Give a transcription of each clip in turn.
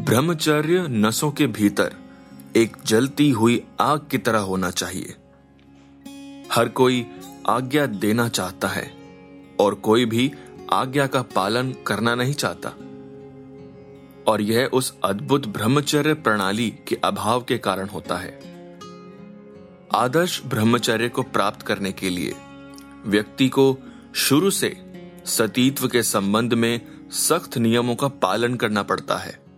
ब्रह्मचर्य नसों के भीतर एक जलती हुई आग की तरह होना चाहिए। हर कोई आज्ञा देना चाहता है और कोई भी आज्ञा का पालन करना नहीं चाहता। और यह उस अद्भुत ब्रह्मचर्य प्रणाली के अभाव के कारण होता है। आदर्श ब्रह्मचर्य को प्राप्त करने के लिए व्यक्ति को शुरू से सतीत्व के संबंध में सख्त नियमों का पालन करना पड़ता है।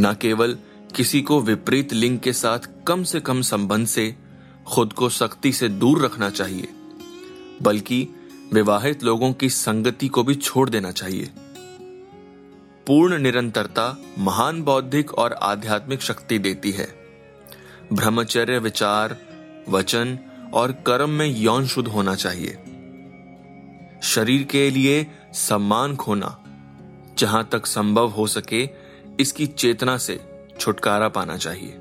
न केवल किसी को विपरीत लिंग के साथ कम से कम संबंध से, खुद को सख्ती से दूर रखना चाहिए, बल्कि विवाहित लोगों की संगति को भी छोड़ देना चाहिए। पूर्ण निरंतरता महान बौद्धिक और आध्यात्मिक शक्ति देती है। ब्रह्मचर्य, विचार, वचन और कर्म में यौन शुद्ध होना चाहिए। शरीर के लिए सम्मान खोना, जहाँ तक संभव हो सके इसकी चेतना से छुटकारा पाना चाहिए।